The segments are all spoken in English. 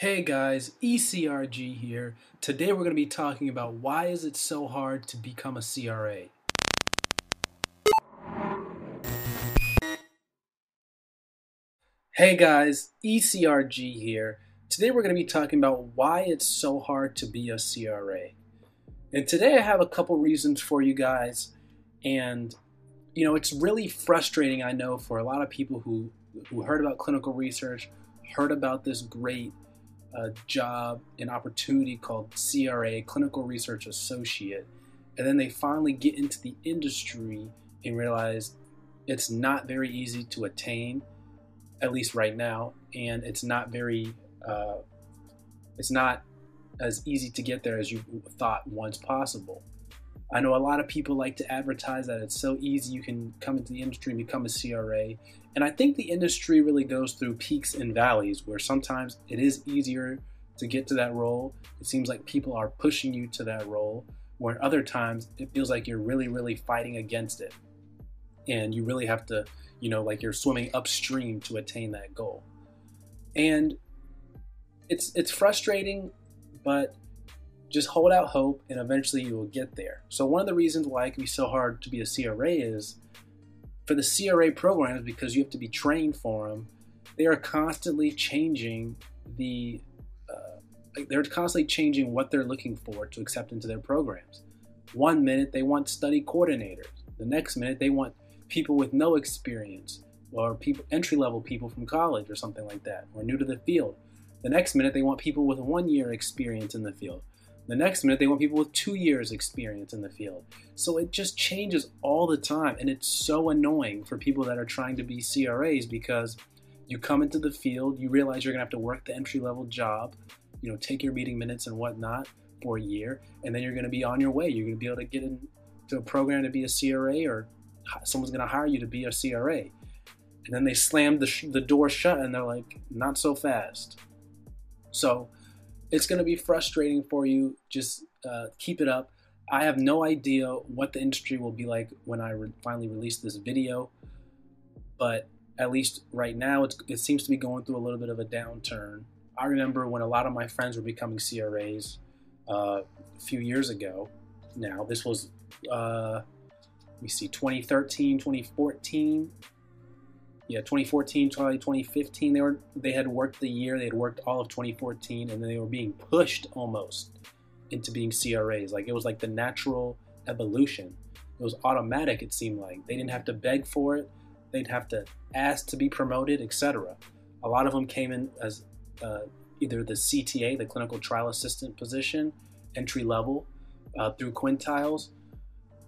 Hey guys, ECRG here. Today we're going to be talking about why is it so hard to become a CRA. Hey guys, ECRG here. Today we're going to be talking about why it's so hard to be a CRA. And today I have a couple reasons for you guys. And, you know, it's really frustrating, I know, for a lot of people who, who heard about clinical research, heard about this great uh, job an opportunity called CRA, Clinical Research Associate. And then they finally get into the industry and realize it's not very easy to attain, at least right now. And it's not very, uh, it's not as easy to get there as you thought once possible. I know a lot of people like to advertise that it's so easy you can come into the industry and become a CRA. And I think the industry really goes through peaks and valleys where sometimes it is easier to get to that role. It seems like people are pushing you to that role, where other times it feels like you're really, really fighting against it. And you really have to, you know, like you're swimming upstream to attain that goal. And it's it's frustrating, but just hold out hope and eventually you will get there. So one of the reasons why it can be so hard to be a CRA is for the CRA programs because you have to be trained for them. They are constantly changing the uh, they're constantly changing what they're looking for to accept into their programs. One minute they want study coordinators. The next minute they want people with no experience or people entry level people from college or something like that or new to the field. The next minute they want people with one year experience in the field. The next minute, they want people with two years' experience in the field. So it just changes all the time. And it's so annoying for people that are trying to be CRAs because you come into the field, you realize you're going to have to work the entry level job, you know, take your meeting minutes and whatnot for a year, and then you're going to be on your way. You're going to be able to get into a program to be a CRA, or someone's going to hire you to be a CRA. And then they slam the, sh- the door shut and they're like, not so fast. So, it's going to be frustrating for you. Just uh, keep it up. I have no idea what the industry will be like when I re- finally release this video, but at least right now, it seems to be going through a little bit of a downturn. I remember when a lot of my friends were becoming CRAs uh, a few years ago. Now, this was, uh, let me see, 2013, 2014 yeah, 2014, 2015. They were they had worked the year, they had worked all of 2014, and then they were being pushed almost into being CRAs. Like it was like the natural evolution. It was automatic. It seemed like they didn't have to beg for it. They'd have to ask to be promoted, etc. A lot of them came in as uh, either the CTA, the clinical trial assistant position, entry level uh, through quintiles.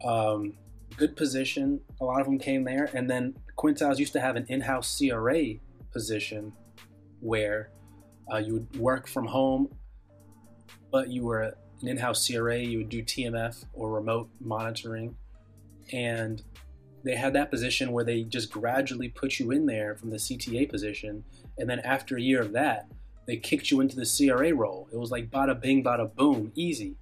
Um, good position. A lot of them came there, and then Quintiles used to have an in-house CRA position where uh, you would work from home, but you were an in-house CRA. You would do TMF or remote monitoring, and they had that position where they just gradually put you in there from the CTA position, and then after a year of that, they kicked you into the CRA role. It was like bada bing, bada boom, easy.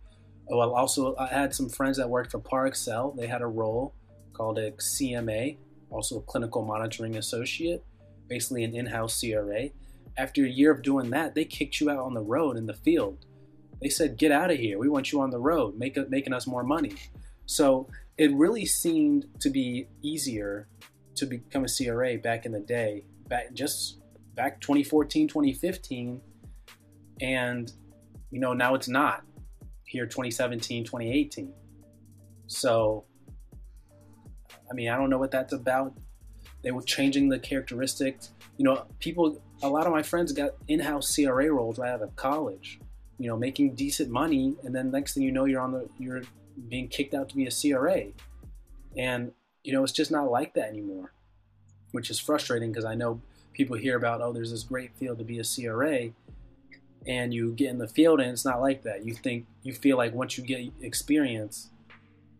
Well, also I had some friends that worked for Parexel. They had a role called a CMA, also a clinical monitoring associate, basically an in-house CRA. After a year of doing that, they kicked you out on the road in the field. They said, "Get out of here. We want you on the road, make, making us more money." So it really seemed to be easier to become a CRA back in the day, back just back 2014, 2015, and you know now it's not here 2017, 2018. So I mean, I don't know what that's about. They were changing the characteristics. You know, people, a lot of my friends got in house CRA roles right out of college, you know, making decent money. And then next thing you know, you're on the, you're being kicked out to be a CRA. And, you know, it's just not like that anymore, which is frustrating because I know people hear about, oh, there's this great field to be a CRA. and you get in the field and it's not like that. You think you feel like once you get experience,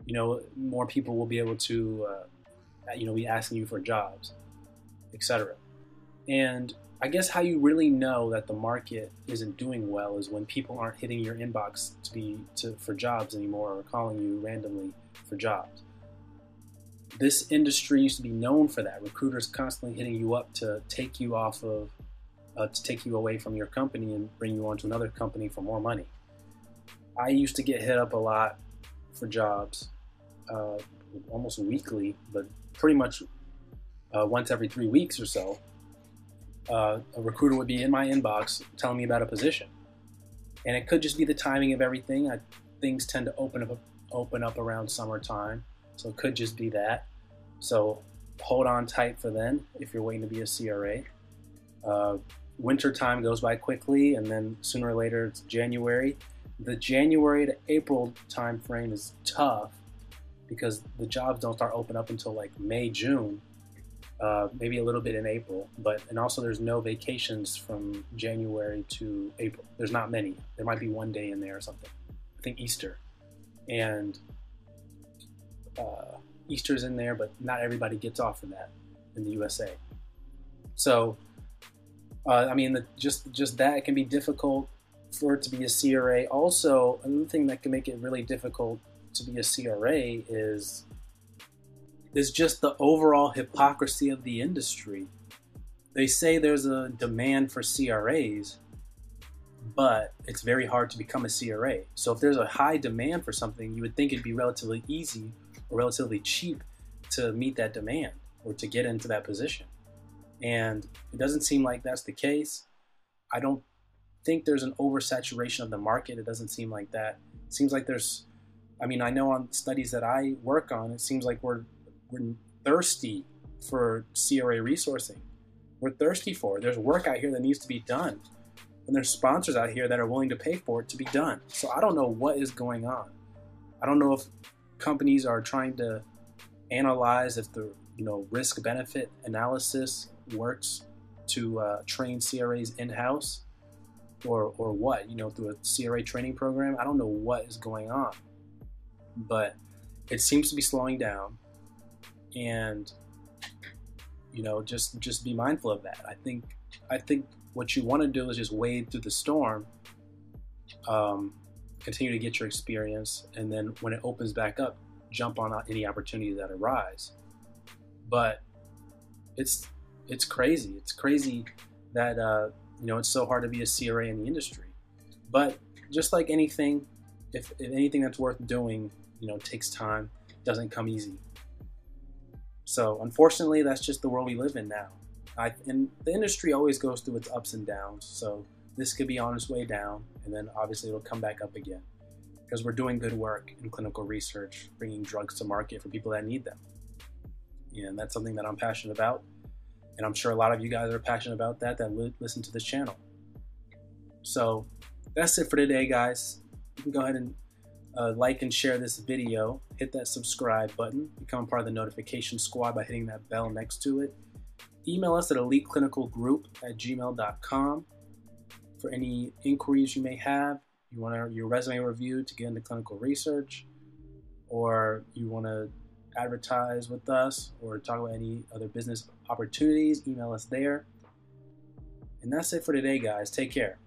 you know, more people will be able to, uh, you know, be asking you for jobs, etc. And I guess how you really know that the market isn't doing well is when people aren't hitting your inbox to be to for jobs anymore or calling you randomly for jobs. This industry used to be known for that. Recruiters constantly hitting you up to take you off of uh, to take you away from your company and bring you on to another company for more money. I used to get hit up a lot for jobs, uh, almost weekly, but pretty much uh, once every three weeks or so. Uh, a recruiter would be in my inbox telling me about a position, and it could just be the timing of everything. I, things tend to open up open up around summertime, so it could just be that. So hold on tight for then if you're waiting to be a CRA. Uh, winter time goes by quickly, and then sooner or later it's January. The January to April time frame is tough because the jobs don't start open up until like May, June, uh, maybe a little bit in April. But and also there's no vacations from January to April. There's not many. There might be one day in there or something. I think Easter, and uh, Easter's in there, but not everybody gets off of that in the USA. So uh, I mean, the, just just that can be difficult for it to be a CRA. Also, another thing that can make it really difficult to be a CRA is is just the overall hypocrisy of the industry. They say there's a demand for CRAs, but it's very hard to become a CRA. So if there's a high demand for something, you would think it'd be relatively easy or relatively cheap to meet that demand or to get into that position. And it doesn't seem like that's the case. I don't think there's an oversaturation of the market. It doesn't seem like that. It seems like there's, I mean, I know on studies that I work on, it seems like we're, we're thirsty for CRA resourcing. We're thirsty for it. There's work out here that needs to be done. And there's sponsors out here that are willing to pay for it to be done. So I don't know what is going on. I don't know if companies are trying to analyze if the you know risk benefit analysis works to uh, train CRAs in house or, or what, you know, through a CRA training program. I don't know what is going on, but it seems to be slowing down. And, you know, just, just be mindful of that. I think, I think what you want to do is just wade through the storm, um, continue to get your experience, and then when it opens back up, jump on any opportunities that arise. But it's it's crazy. It's crazy that uh, you know it's so hard to be a CRA in the industry. But just like anything, if, if anything that's worth doing, you know, takes time, doesn't come easy. So unfortunately, that's just the world we live in now. I, and the industry always goes through its ups and downs. So this could be on its way down, and then obviously it'll come back up again because we're doing good work in clinical research, bringing drugs to market for people that need them. And that's something that I'm passionate about. And I'm sure a lot of you guys are passionate about that that listen to this channel. So that's it for today, guys. You can go ahead and uh, like and share this video. Hit that subscribe button. Become part of the notification squad by hitting that bell next to it. Email us at eliteclinicalgroup at gmail.com for any inquiries you may have. You want your resume reviewed to get into clinical research, or you want to advertise with us or talk about any other business opportunities, email us there. And that's it for today, guys. Take care.